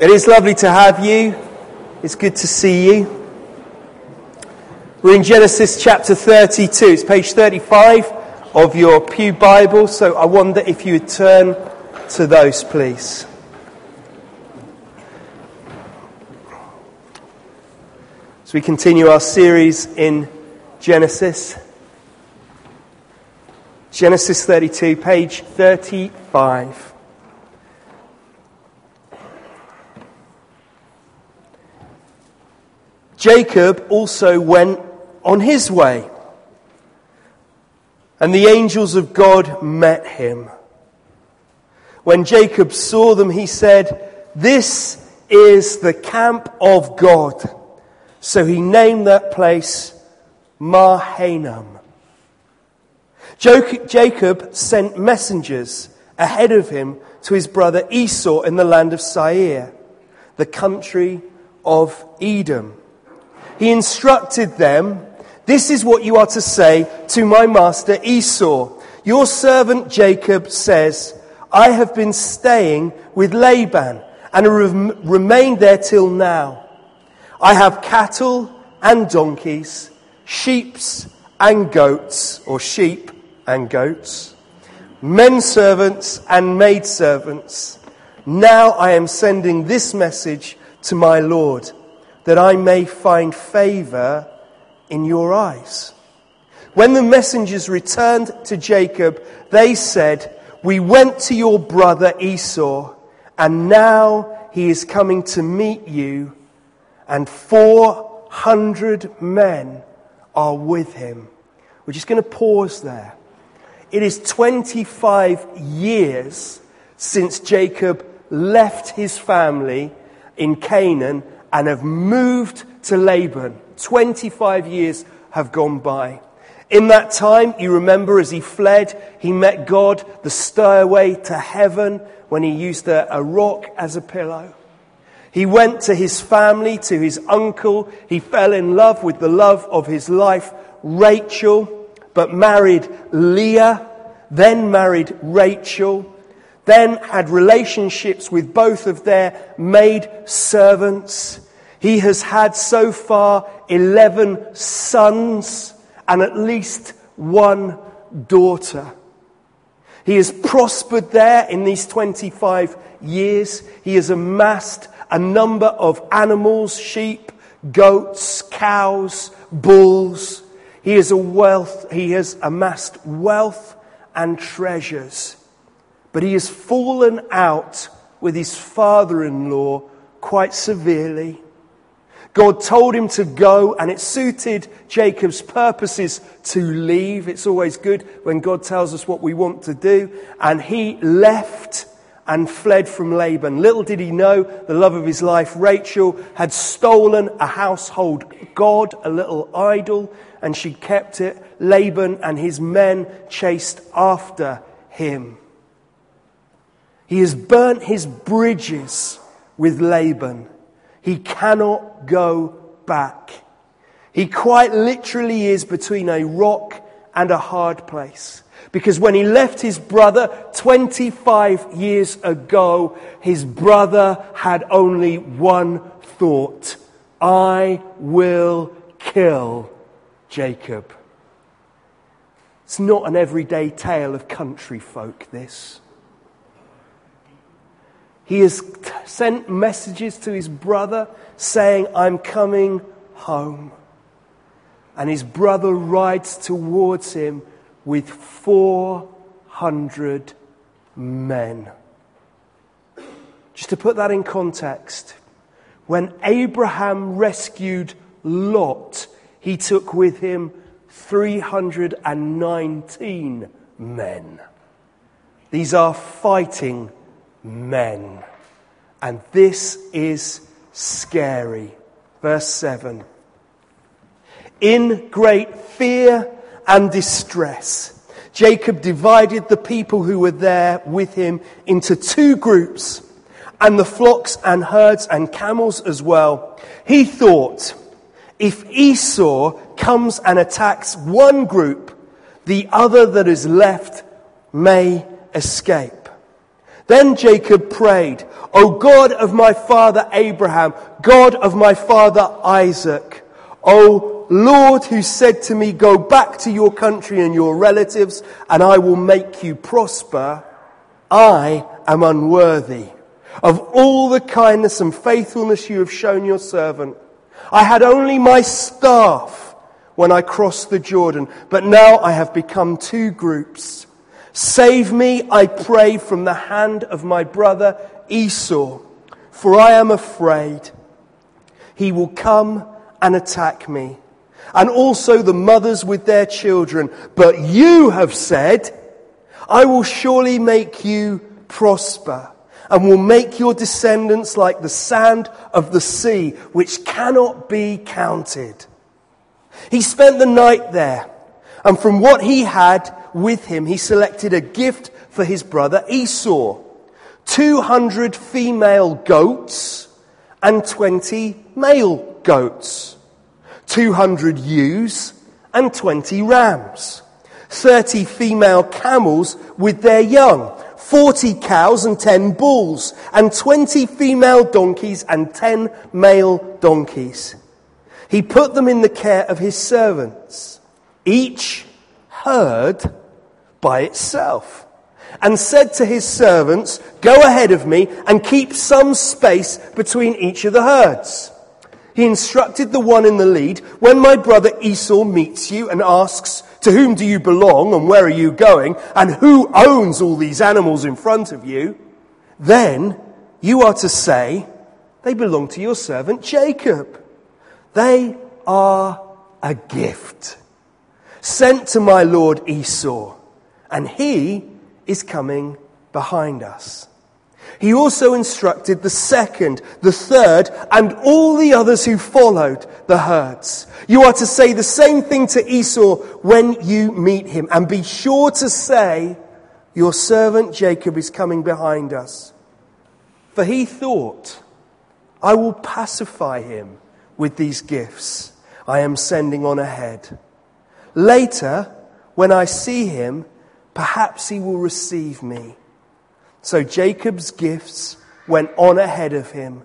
It is lovely to have you. It's good to see you. We're in Genesis chapter 32. It's page 35 of your Pew Bible, so I wonder if you would turn to those, please. As we continue our series in Genesis, Genesis 32, page 35. Jacob also went on his way, and the angels of God met him. When Jacob saw them, he said, This is the camp of God. So he named that place Mahanaim. Jacob sent messengers ahead of him to his brother Esau in the land of Seir, the country of Edom he instructed them, This is what you are to say to my master Esau. Your servant Jacob says, I have been staying with Laban and have remained there till now. I have cattle and donkeys, sheep and goats, or sheep and goats, men servants and maid servants. Now I am sending this message to my Lord that I may find favor in your eyes. When the messengers returned to Jacob, they said, We went to your brother Esau, and now he is coming to meet you, and 400 men are with him. We're just going to pause there. It is 25 years since Jacob left his family in Canaan and have moved to Laban. 25 years have gone by. In that time, you remember as he fled, he met God, the stairway to heaven, when he used a, a rock as a pillow. He went to his family, to his uncle. He fell in love with the love of his life, Rachel, but married Leah, then married Rachel, then had relationships with both of their maid servants. He has had so far 11 sons and at least one daughter. He has prospered there in these 25 years. He has amassed a number of animals, sheep, goats, cows, bulls. He has a wealth, he has amassed wealth and treasures. But he has fallen out with his father-in-law quite severely. God told him to go, and it suited Jacob's purposes to leave. It's always good when God tells us what we want to do. And he left and fled from Laban. Little did he know the love of his life, Rachel, had stolen a household god, a little idol, and she kept it. Laban and his men chased after him. He has burnt his bridges with Laban. He cannot go back. He quite literally is between a rock and a hard place. Because when he left his brother 25 years ago, his brother had only one thought I will kill Jacob. It's not an everyday tale of country folk, this. He has sent messages to his brother saying, I'm coming home. And his brother rides towards him with 400 men. Just to put that in context, when Abraham rescued Lot, he took with him 319 men. These are fighting men. And this is scary. Verse 7. In great fear and distress, Jacob divided the people who were there with him into two groups, and the flocks and herds and camels as well. He thought, if Esau comes and attacks one group, the other that is left may escape. Then Jacob prayed, O God of my father Abraham, God of my father Isaac, O Lord who said to me, Go back to your country and your relatives, and I will make you prosper, I am unworthy of all the kindness and faithfulness you have shown your servant. I had only my staff when I crossed the Jordan, but now I have become two groups. Save me, I pray, from the hand of my brother Esau, for I am afraid. He will come and attack me, and also the mothers with their children. But you have said, I will surely make you prosper, and will make your descendants like the sand of the sea, which cannot be counted. He spent the night there, and from what he had, with him, he selected a gift for his brother Esau. 200 female goats and 20 male goats, 200 ewes and 20 rams, 30 female camels with their young, 40 cows and 10 bulls, and 20 female donkeys and 10 male donkeys. He put them in the care of his servants. Each herd by itself and said to his servants, Go ahead of me and keep some space between each of the herds. He instructed the one in the lead, When my brother Esau meets you and asks, To whom do you belong and where are you going and who owns all these animals in front of you? Then you are to say, They belong to your servant Jacob. They are a gift sent to my lord Esau and he is coming behind us. He also instructed the second, the third, and all the others who followed the herds. You are to say the same thing to Esau when you meet him, and be sure to say, Your servant Jacob is coming behind us. For he thought, I will pacify him with these gifts I am sending on ahead. Later, when I see him, Perhaps he will receive me. So Jacob's gifts went on ahead of him,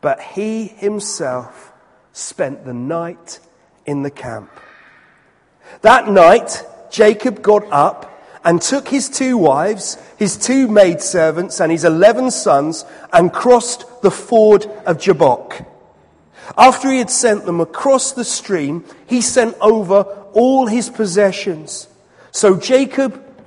but he himself spent the night in the camp. That night, Jacob got up and took his two wives, his two maidservants, and his eleven sons and crossed the ford of Jabbok. After he had sent them across the stream, he sent over all his possessions. So Jacob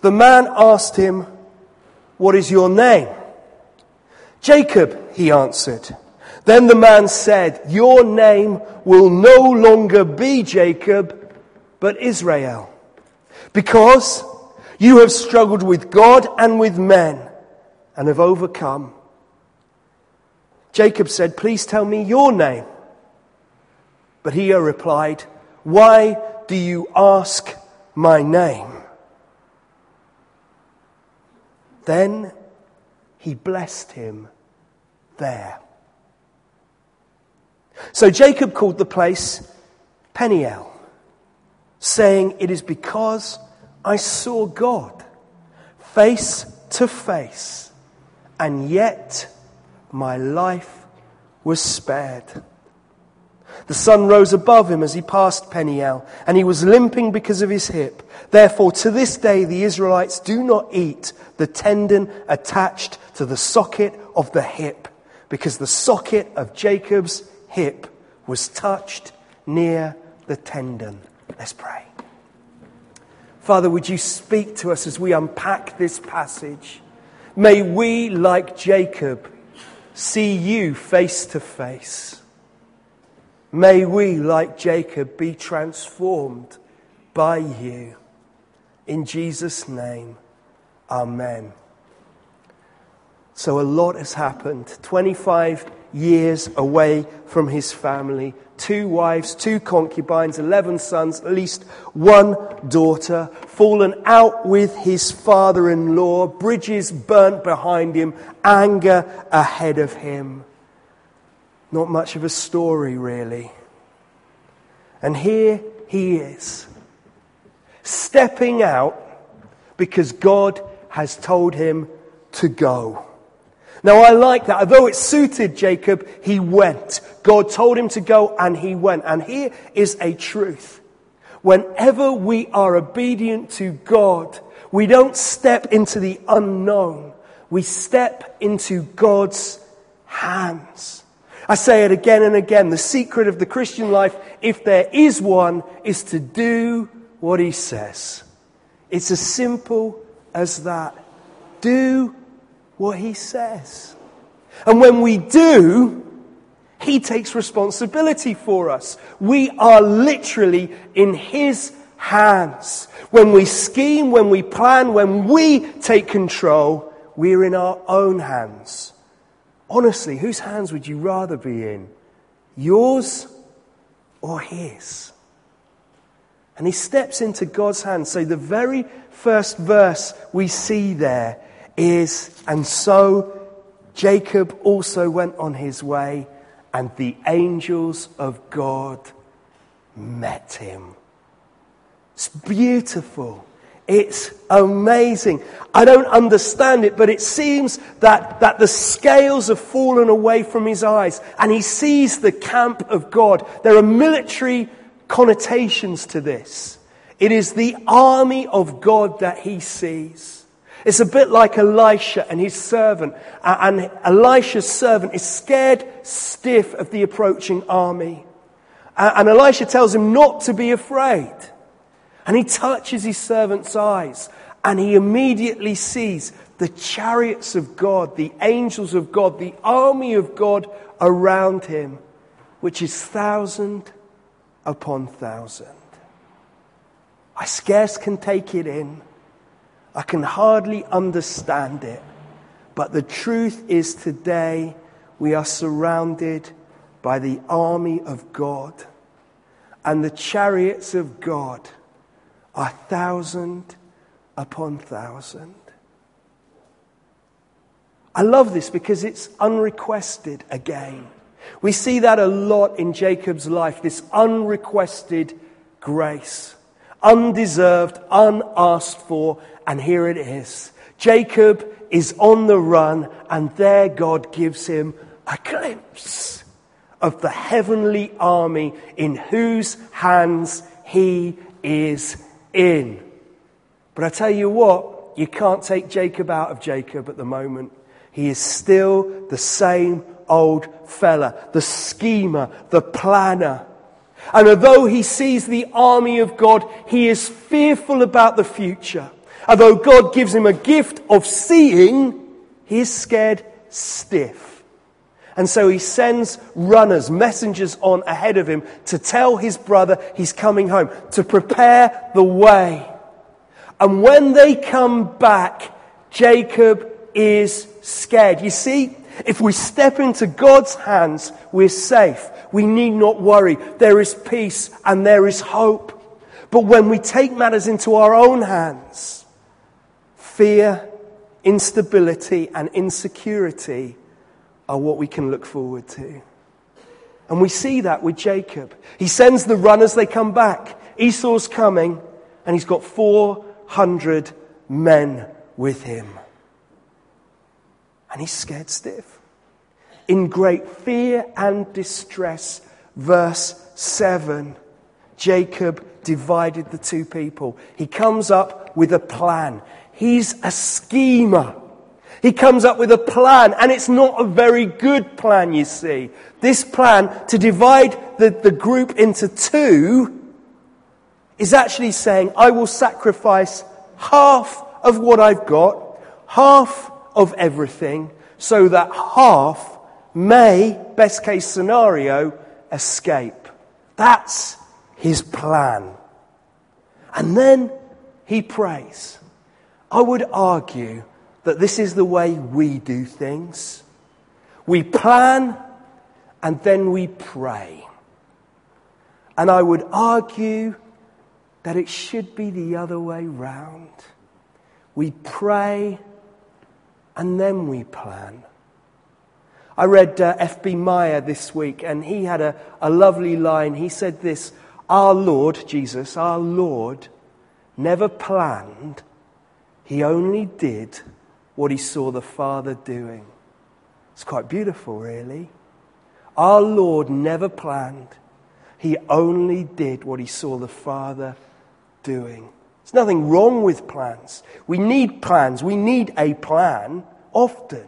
The man asked him, What is your name? Jacob, he answered. Then the man said, Your name will no longer be Jacob, but Israel, because you have struggled with God and with men and have overcome. Jacob said, Please tell me your name. But he replied, Why do you ask my name? Then he blessed him there. So Jacob called the place Peniel, saying, It is because I saw God face to face, and yet my life was spared. The sun rose above him as he passed Peniel, and he was limping because of his hip. Therefore, to this day, the Israelites do not eat the tendon attached to the socket of the hip, because the socket of Jacob's hip was touched near the tendon. Let's pray. Father, would you speak to us as we unpack this passage? May we, like Jacob, see you face to face. May we, like Jacob, be transformed by you. In Jesus' name, Amen. So a lot has happened. 25 years away from his family, two wives, two concubines, 11 sons, at least one daughter, fallen out with his father in law, bridges burnt behind him, anger ahead of him. Not much of a story, really. And here he is, stepping out because God has told him to go. Now I like that. Although it suited Jacob, he went. God told him to go and he went. And here is a truth. Whenever we are obedient to God, we don't step into the unknown. We step into God's hands. I say it again and again. The secret of the Christian life, if there is one, is to do what he says. It's as simple as that. Do what he says. And when we do, he takes responsibility for us. We are literally in his hands. When we scheme, when we plan, when we take control, we're in our own hands. Honestly, whose hands would you rather be in? Yours or his? And he steps into God's hands. So the very first verse we see there is, and so Jacob also went on his way, and the angels of God met him. It's beautiful. It's amazing. I don't understand it, but it seems that, that the scales have fallen away from his eyes and he sees the camp of God. There are military connotations to this. It is the army of God that he sees. It's a bit like Elisha and his servant. And Elisha's servant is scared stiff of the approaching army. And Elisha tells him not to be afraid. And he touches his servant's eyes and he immediately sees the chariots of God, the angels of God, the army of God around him, which is thousand upon thousand. I scarce can take it in. I can hardly understand it. But the truth is today we are surrounded by the army of God. And the chariots of God are thousand upon thousand. I love this because it's unrequested again. We see that a lot in Jacob's life, this unrequested grace, undeserved, unasked for, and here it is. Jacob is on the run, and there God gives him a glimpse of the heavenly army in whose hands he is in. But I tell you what, you can't take Jacob out of Jacob at the moment. He is still the same old fella, the schemer, the planner. And although he sees the army of God, he is fearful about the future. Although God gives him a gift of seeing, he is scared stiff. And so he sends runners, messengers on ahead of him to tell his brother he's coming home, to prepare the way. And when they come back, Jacob is scared. You see, if we step into God's hands, we're safe. We need not worry. There is peace and there is hope. But when we take matters into our own hands, fear, instability, and insecurity are what we can look forward to. And we see that with Jacob. He sends the runners, they come back. Esau's coming, and he's got 400 men with him. And he's scared stiff. In great fear and distress, verse 7, Jacob divided the two people. He comes up with a plan. He's a schemer. He comes up with a plan, and it's not a very good plan, you see. This plan to divide the, the group into two is actually saying, I will sacrifice half of what I've got, half of everything, so that half may, best case scenario, escape. That's his plan. And then he prays. I would argue that this is the way we do things. We plan and then we pray. And I would argue that it should be the other way round. We pray and then we plan. I read uh, F.B. Meyer this week, and he had a, a lovely line. He said this Our Lord, Jesus, our Lord, never planned, he only did what he saw the Father doing. It's quite beautiful, really. Our Lord never planned, he only did what he saw the Father doing. There's nothing wrong with plans. We need plans, we need a plan often.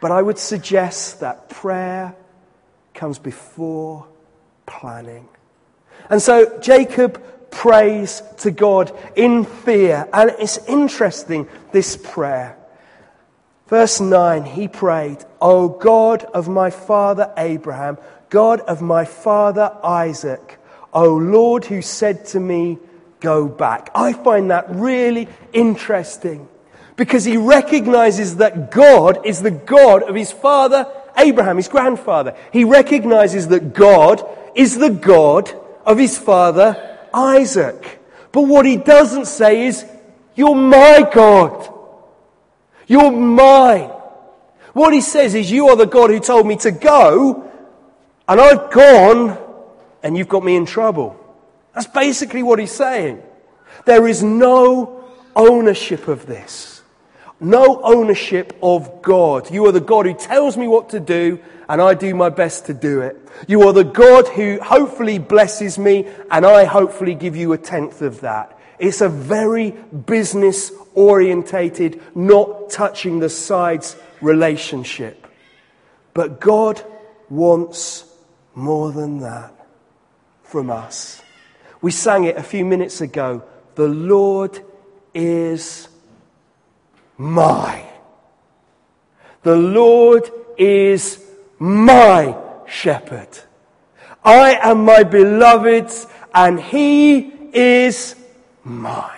But I would suggest that prayer comes before planning. And so Jacob prays to God in fear. And it's interesting, this prayer. Verse 9, he prayed, O God of my father Abraham, God of my father Isaac, O Lord who said to me, Go back. I find that really interesting because he recognizes that God is the God of his father Abraham, his grandfather. He recognizes that God is the God of his father Isaac. But what he doesn't say is, You're my God. You're mine. What he says is, You are the God who told me to go, and I've gone, and you've got me in trouble. That's basically what he's saying. There is no ownership of this. No ownership of God. You are the God who tells me what to do, and I do my best to do it. You are the God who hopefully blesses me, and I hopefully give you a tenth of that. It's a very business orientated, not touching the sides relationship. But God wants more than that from us. We sang it a few minutes ago. The Lord is my. The Lord is my shepherd. I am my beloved's and he is mine.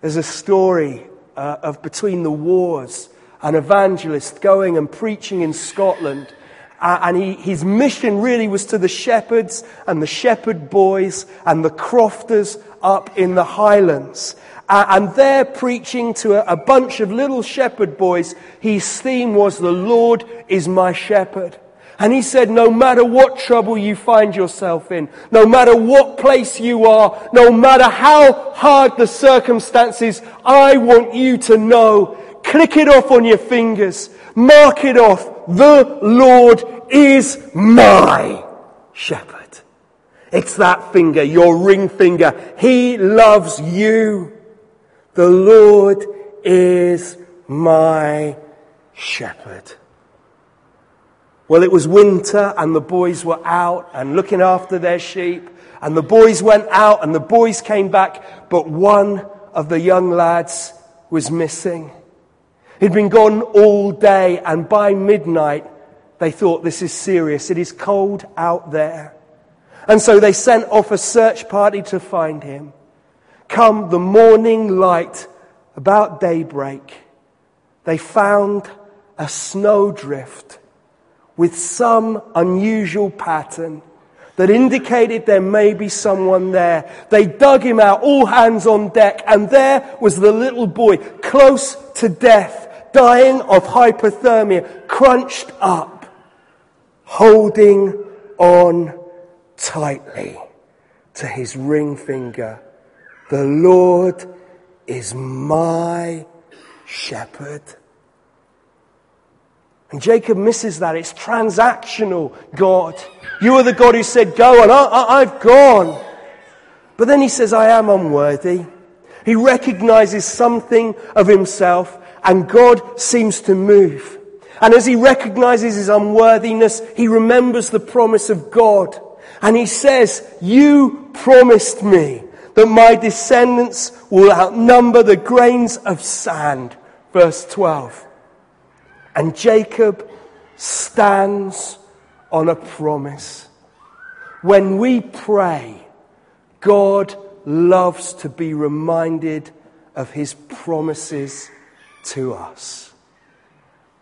There's a story uh, of between the wars, an evangelist going and preaching in Scotland. Uh, and he, his mission really was to the shepherds and the shepherd boys and the crofters up in the highlands. And there, preaching to a bunch of little shepherd boys, his theme was, The Lord is my shepherd. And he said, no matter what trouble you find yourself in, no matter what place you are, no matter how hard the circumstances, I want you to know, click it off on your fingers, mark it off, the Lord is my shepherd. It's that finger, your ring finger. He loves you. The Lord is my shepherd. Well, it was winter and the boys were out and looking after their sheep. And the boys went out and the boys came back, but one of the young lads was missing. He'd been gone all day and by midnight they thought this is serious. It is cold out there. And so they sent off a search party to find him. Come the morning light, about daybreak, they found a snowdrift with some unusual pattern that indicated there may be someone there. They dug him out, all hands on deck, and there was the little boy, close to death, dying of hypothermia, crunched up, holding on tightly to his ring finger the Lord is my shepherd. And Jacob misses that. It's transactional, God. You are the God who said, Go, and I, have gone. But then he says, I am unworthy. He recognizes something of himself, and God seems to move. And as he recognizes his unworthiness, he remembers the promise of God. And he says, You promised me that my descendants will outnumber the grains of sand. Verse 12. And Jacob stands on a promise. When we pray, God loves to be reminded of his promises to us.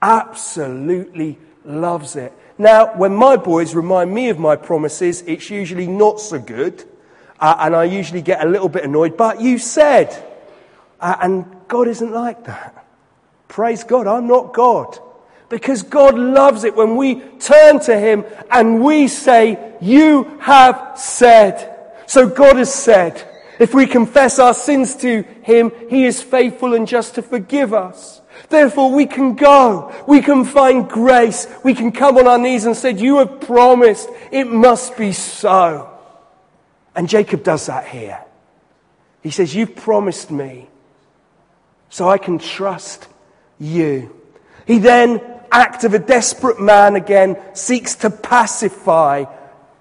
Absolutely loves it. Now, when my boys remind me of my promises, it's usually not so good, uh, and I usually get a little bit annoyed. But you said, uh, and God isn't like that. Praise God, I'm not God. Because God loves it when we turn to Him and we say, You have said. So God has said, if we confess our sins to Him, He is faithful and just to forgive us. Therefore, we can go. We can find grace. We can come on our knees and say, You have promised. It must be so. And Jacob does that here. He says, You've promised me, so I can trust you. He then, act of a desperate man again, seeks to pacify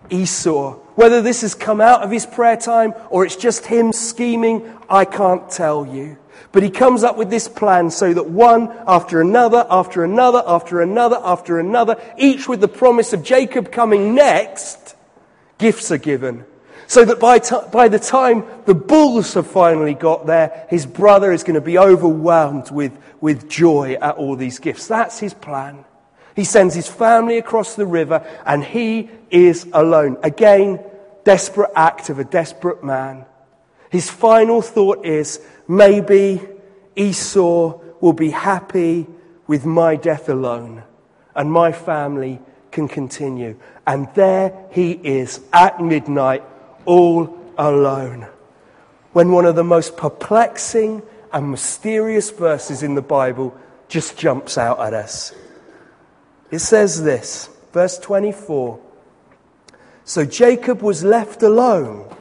Esau. Whether this has come out of his prayer time or it's just him scheming, I can't tell you. But he comes up with this plan so that one after another, after another, after another, after another, each with the promise of Jacob coming next, gifts are given. So that by, t- by the time the bulls have finally got there, his brother is going to be overwhelmed with, with joy at all these gifts. That's his plan. He sends his family across the river and he is alone. Again, desperate act of a desperate man. His final thought is maybe Esau will be happy with my death alone and my family can continue. And there he is at midnight, all alone. When one of the most perplexing and mysterious verses in the Bible just jumps out at us. It says this, verse 24. So Jacob was left alone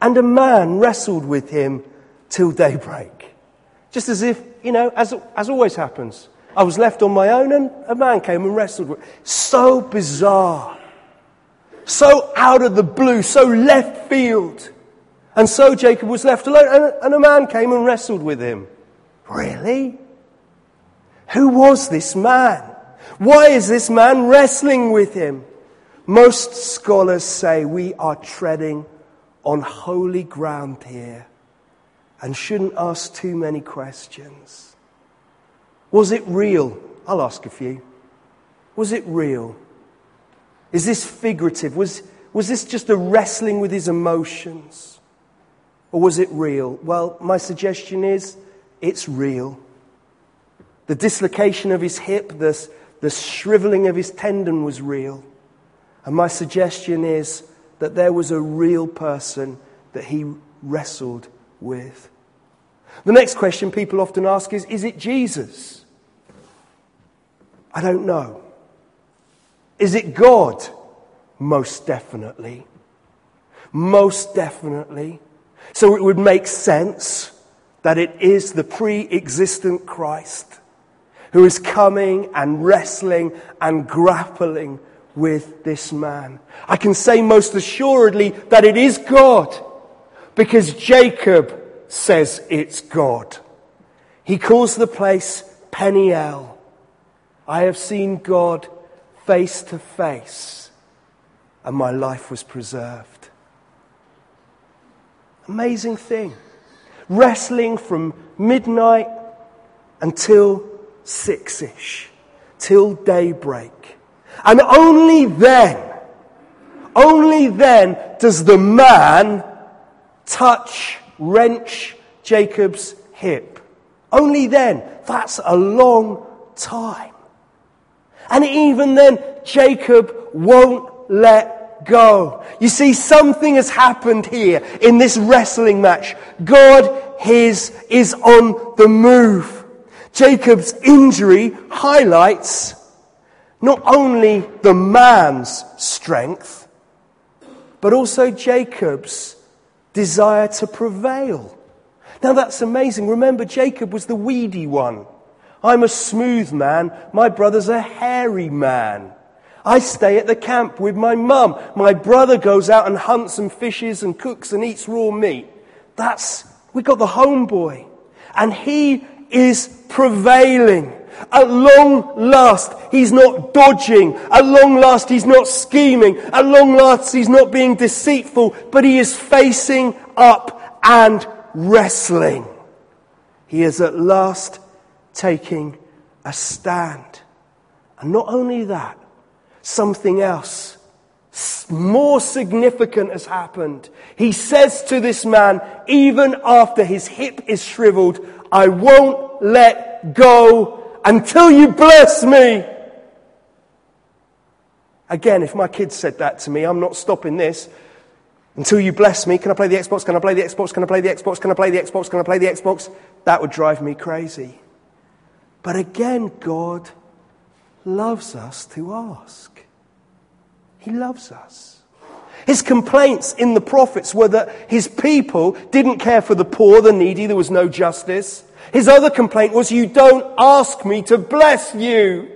and a man wrestled with him till daybreak. Just as if, you know, as, as always happens. I was left on my own and a man came and wrestled with me. So bizarre. So out of the blue, so left field. And so Jacob was left alone and, and a man came and wrestled with him. Really? Who was this man? Why is this man wrestling with him? Most scholars say we are treading on holy ground here and shouldn't ask too many questions. Was it real? I'll ask a few. Was it real? Is this figurative? Was, was this just a wrestling with his emotions? Or was it real? Well, my suggestion is it's real. The dislocation of his hip, the, the shriveling of his tendon was real. And my suggestion is that there was a real person that he wrestled with. The next question people often ask is Is it Jesus? I don't know. Is it God? Most definitely. Most definitely. So it would make sense that it is the pre existent Christ who is coming and wrestling and grappling with this man. I can say most assuredly that it is God because Jacob says it's God. He calls the place Peniel. I have seen God face to face and my life was preserved. Amazing thing. Wrestling from midnight until six ish, till daybreak. And only then, only then does the man touch, wrench Jacob's hip. Only then. That's a long time. And even then, Jacob won't let go. You see, something has happened here in this wrestling match. God is, is on the move. Jacob's injury highlights not only the man's strength, but also Jacob's desire to prevail. Now that's amazing. Remember, Jacob was the weedy one. I'm a smooth man. My brother's a hairy man. I stay at the camp with my mum. My brother goes out and hunts and fishes and cooks and eats raw meat. That's, we got the homeboy. And he is prevailing. At long last, he's not dodging. At long last, he's not scheming. At long last, he's not being deceitful, but he is facing up and wrestling. He is at last taking a stand. And not only that, something else more significant has happened. He says to this man, even after his hip is shriveled, I won't let go until you bless me. Again, if my kids said that to me, I'm not stopping this until you bless me. Can I play the Xbox? Can I play the Xbox? Can I play the Xbox? Can I play the Xbox? Can I play the Xbox? That would drive me crazy. But again, God loves us to ask. He loves us. His complaints in the prophets were that his people didn't care for the poor, the needy, there was no justice. His other complaint was, You don't ask me to bless you.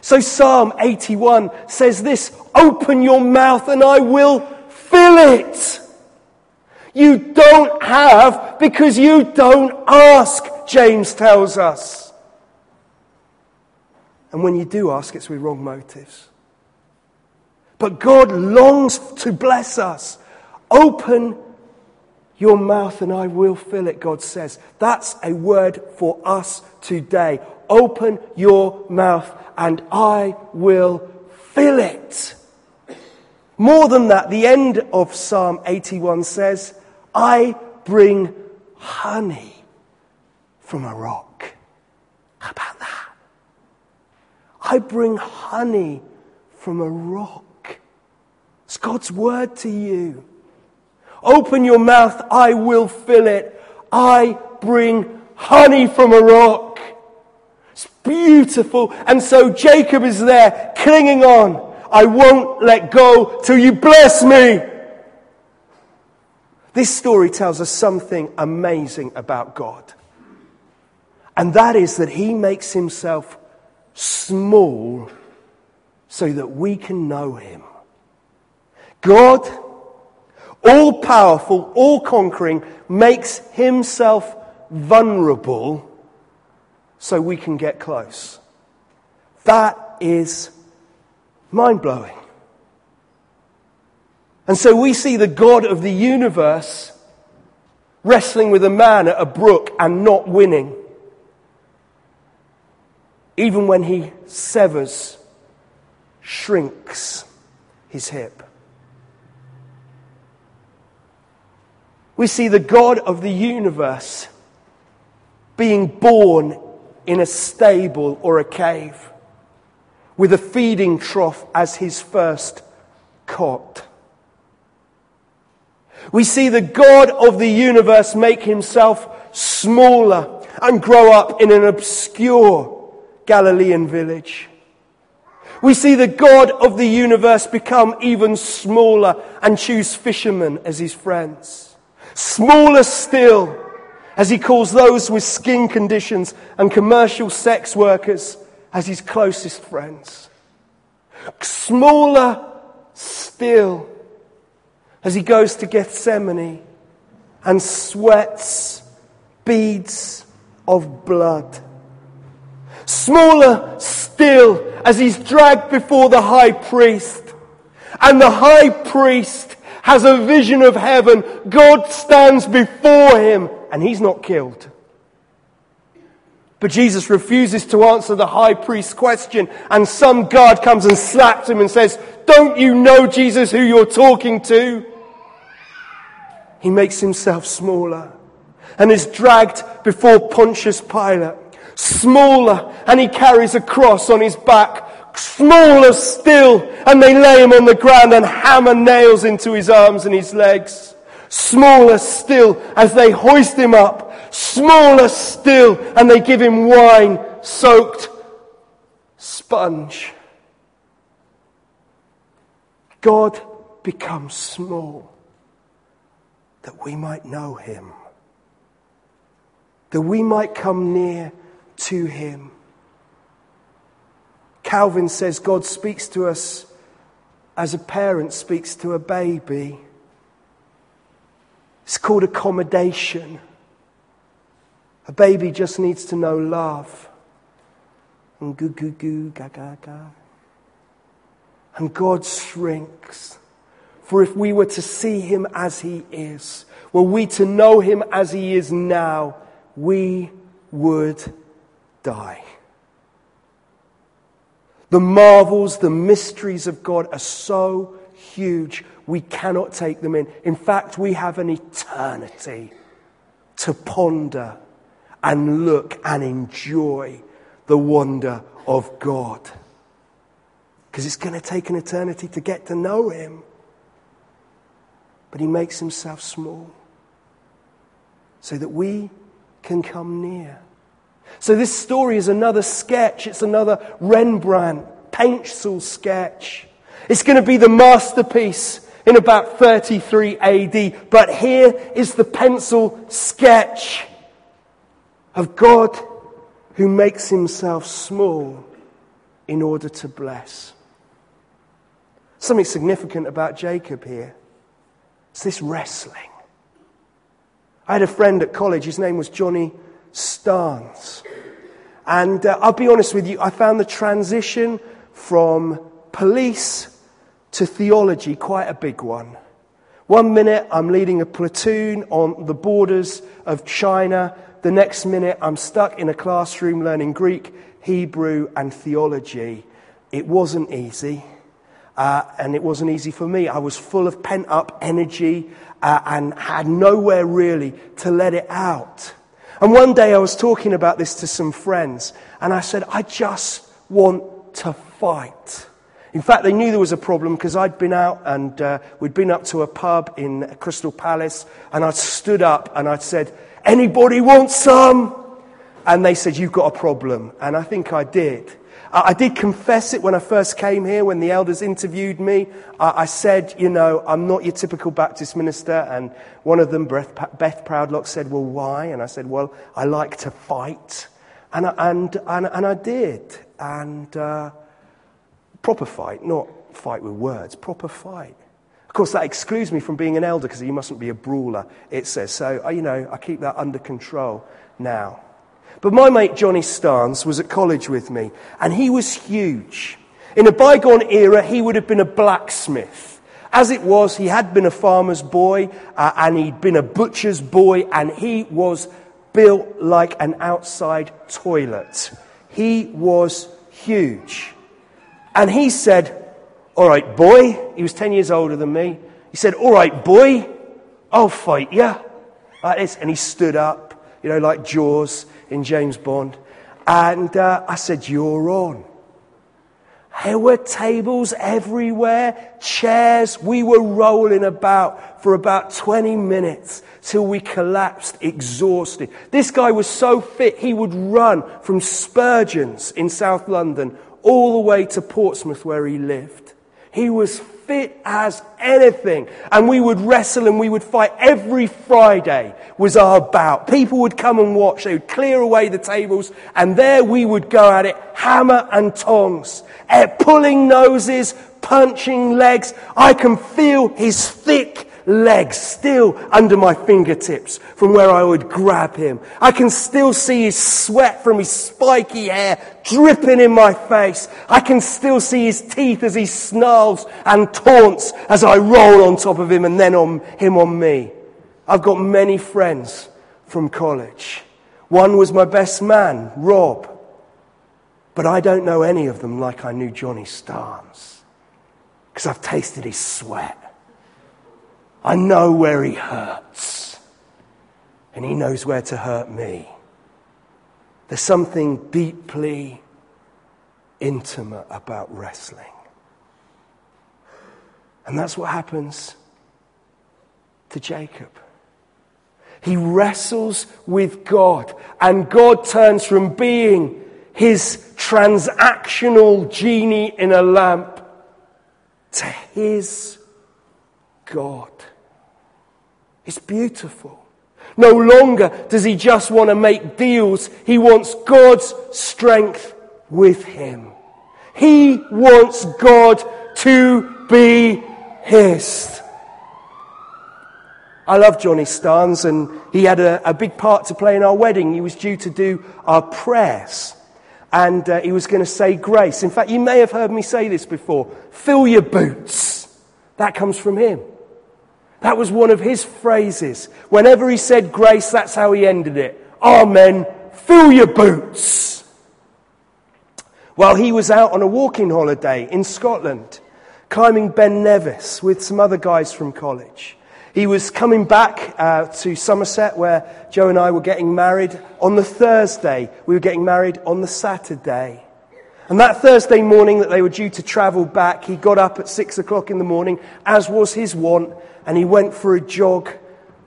So Psalm 81 says this Open your mouth and I will fill it. You don't have because you don't ask, James tells us. And when you do ask, it's with wrong motives. But God longs to bless us. Open your mouth and I will fill it, God says. That's a word for us today. Open your mouth and I will fill it. More than that, the end of Psalm 81 says, I bring honey from a rock. How about? I bring honey from a rock. It's God's word to you. Open your mouth, I will fill it. I bring honey from a rock. It's beautiful. And so Jacob is there, clinging on. I won't let go till you bless me. This story tells us something amazing about God. And that is that he makes himself small so that we can know him. God, all powerful, all conquering, makes himself vulnerable so we can get close. That is mind blowing. And so we see the God of the universe wrestling with a man at a brook and not winning. Even when he severs, shrinks his hip. We see the God of the universe being born in a stable or a cave with a feeding trough as his first cot. We see the God of the universe make himself smaller and grow up in an obscure Galilean village. We see the God of the universe become even smaller and choose fishermen as his friends. Smaller still, as he calls those with skin conditions and commercial sex workers as his closest friends. Smaller still, as he goes to Gethsemane and sweats beads of blood. Smaller still, as he's dragged before the high priest. And the high priest has a vision of heaven. God stands before him and he's not killed. But Jesus refuses to answer the high priest's question, and some guard comes and slaps him and says, Don't you know, Jesus, who you're talking to? He makes himself smaller and is dragged before Pontius Pilate. Smaller, and he carries a cross on his back smaller still, and they lay him on the ground and hammer nails into his arms and his legs. Smaller still, as they hoist him up. Smaller still, and they give him wine soaked sponge. God becomes small that we might know him, that we might come near to him. Calvin says God speaks to us as a parent speaks to a baby. It's called accommodation. A baby just needs to know love. And goo goo goo, ga ga ga. And God shrinks. For if we were to see him as he is, were we to know him as he is now, we would die. The marvels, the mysteries of God are so huge, we cannot take them in. In fact, we have an eternity to ponder and look and enjoy the wonder of God. Because it's going to take an eternity to get to know Him. But He makes Himself small so that we can come near. So this story is another sketch. It's another Rembrandt pencil sketch. It's going to be the masterpiece in about 33 AD. But here is the pencil sketch of God who makes himself small in order to bless. Something significant about Jacob here. It's this wrestling. I had a friend at college, his name was Johnny Starnes. And uh, I'll be honest with you, I found the transition from police to theology quite a big one. One minute I'm leading a platoon on the borders of China. The next minute I'm stuck in a classroom learning Greek, Hebrew, and theology. It wasn't easy. Uh, and it wasn't easy for me. I was full of pent up energy uh, and had nowhere really to let it out. And one day I was talking about this to some friends, and I said, I just want to fight. In fact, they knew there was a problem because I'd been out and uh, we'd been up to a pub in Crystal Palace, and I'd stood up and I'd said, Anybody want some? And they said, You've got a problem. And I think I did. I did confess it when I first came here, when the elders interviewed me. I said, you know, I'm not your typical Baptist minister. And one of them, Beth Proudlock, said, well, why? And I said, well, I like to fight. And I, and, and, and I did. And uh, proper fight, not fight with words, proper fight. Of course, that excludes me from being an elder because you mustn't be a brawler, it says. So, uh, you know, I keep that under control now. But my mate Johnny Starnes was at college with me, and he was huge. In a bygone era, he would have been a blacksmith. As it was, he had been a farmer's boy, uh, and he'd been a butcher's boy, and he was built like an outside toilet. He was huge. And he said, All right, boy. He was 10 years older than me. He said, All right, boy, I'll fight you. Like this. And he stood up, you know, like Jaws in James Bond. And uh, I said, You're on. There were tables everywhere, chairs. We were rolling about for about 20 minutes till we collapsed exhausted. This guy was so fit, he would run from Spurgeon's in South London all the way to Portsmouth where he lived. He was fit as anything. And we would wrestle and we would fight every Friday was our bout. People would come and watch. They would clear away the tables and there we would go at it, hammer and tongs, eh, pulling noses, punching legs. I can feel his thick legs still under my fingertips from where I would grab him. I can still see his sweat from his spiky hair dripping in my face. I can still see his teeth as he snarls and taunts as I roll on top of him and then on him on me. I've got many friends from college. One was my best man, Rob. But I don't know any of them like I knew Johnny Starnes. Because I've tasted his sweat. I know where he hurts, and he knows where to hurt me. There's something deeply intimate about wrestling. And that's what happens to Jacob. He wrestles with God, and God turns from being his transactional genie in a lamp to his God. It's beautiful. No longer does he just want to make deals. He wants God's strength with him. He wants God to be his. I love Johnny Starnes, and he had a, a, big part to play in our wedding. He was due to do our prayers, and uh, he was going to say grace. In fact, you may have heard me say this before fill your boots. That comes from him. That was one of his phrases. Whenever he said grace, that's how he ended it. Amen. fill your boots. Well, he was out on a walking holiday in Scotland, climbing Ben Nevis with some other guys from college. He was coming back uh, to Somerset where Joe and I were getting married on the Thursday. We were getting married on the Saturday. And that Thursday morning that they were due to travel back, he got up at six o'clock in the morning, as was his wont, and he went for a jog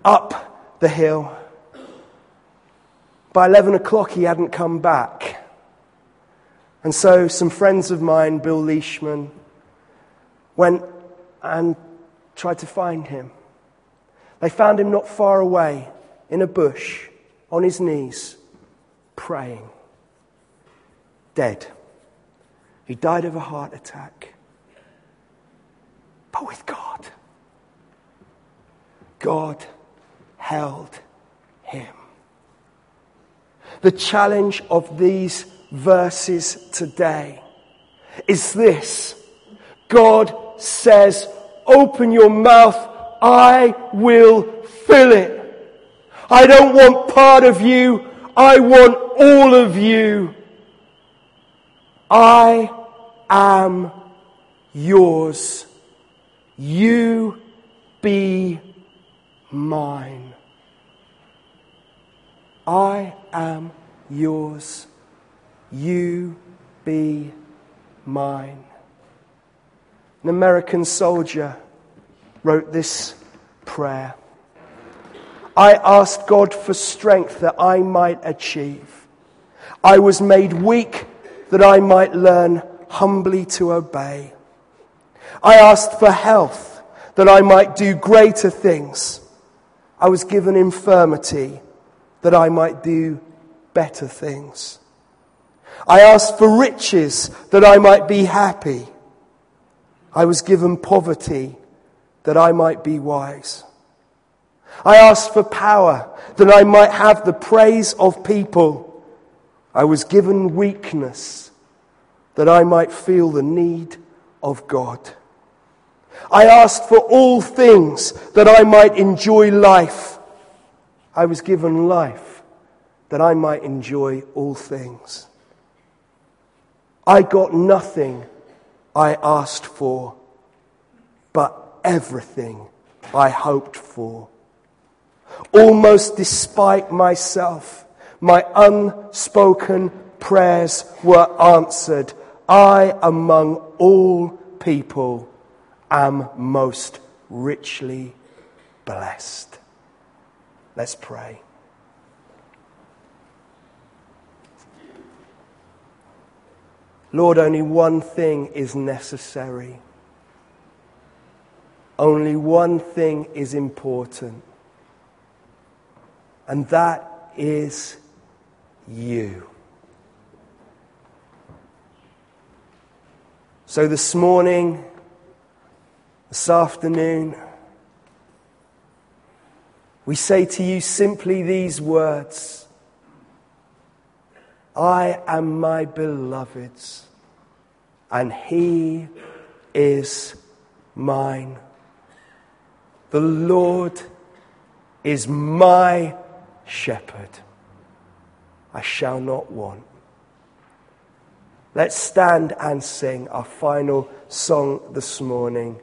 up the hill. By 11 o'clock, he hadn't come back. And so some friends of mine, Bill Leishman, went and tried to find him. They found him not far away in a bush on his knees, praying, dead. He died of a heart attack. But with God, God held him. The challenge of these verses today is this God says, Open your mouth, I will fill it. I don't want part of you, I want all of you. I am yours. You be mine. I am yours. You be mine. An American soldier wrote this prayer I asked God for strength that I might achieve. I was made weak that I might learn humbly to obey. I asked for health that I might do greater things. I was given infirmity that I might do better things. I asked for riches that I might be happy. I was given poverty that I might be wise. I asked for power that I might have the praise of people. I was given weakness that I might feel the need of God. I asked for all things that I might enjoy life. I was given life that I might enjoy all things. I got nothing I asked for, but everything I hoped for. Almost despite myself, my unspoken prayers were answered I, among all people, am most richly blessed. Let's pray. Lord, only one thing is necessary. Only one thing is important. And that is you. So this morning, this afternoon, we say to you simply these words I am my beloved's, and he is mine. The Lord is my shepherd. I shall not want. Let's stand and sing our final song this morning.